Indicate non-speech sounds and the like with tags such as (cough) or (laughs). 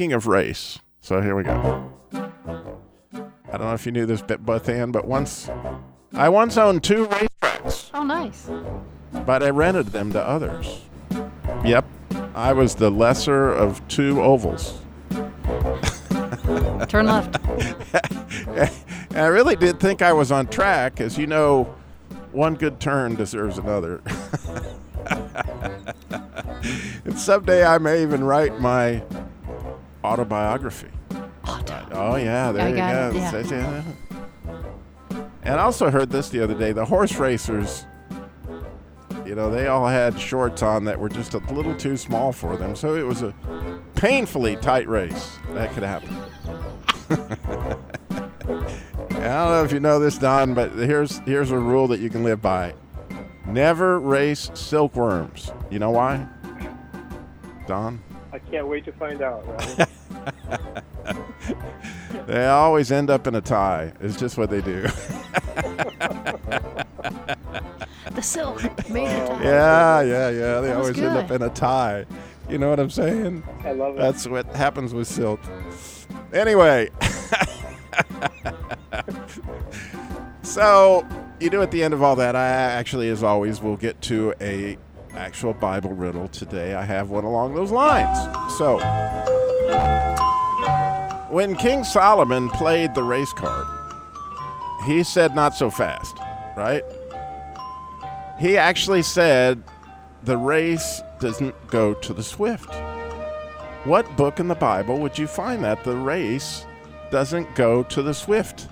speaking of race, so here we go. I don't know if you knew this bit, Buthan, but once I once owned two racetracks, Oh, nice. but I rented them to others. Yep, I was the lesser of two ovals. (laughs) Turn left. (laughs) I really did think I was on track, as you know, one good turn deserves another. (laughs) and someday I may even write my autobiography. Oh yeah, there I you go. it, yeah. And I also heard this the other day. The horse racers, you know, they all had shorts on that were just a little too small for them. So it was a painfully tight race. That could happen. (laughs) I don't know if you know this, Don, but here's here's a rule that you can live by: never race silkworms. You know why? Don? I can't wait to find out. (laughs) They always end up in a tie. It's just what they do. (laughs) The silk made it. to- yeah, yeah, yeah. They That was always end up in a tie. You know what I'm saying? I love it. That's what happens with silk. Anyway, (laughs) so you know, at the end of all that, I actually, as always, will get to a actual Bible riddle today. I have one along those lines. So, when King Solomon played the race card, he said, "Not so fast," right? He actually said, "The race doesn't go to the swift." What book in the Bible would you find that the race doesn't go to the swift?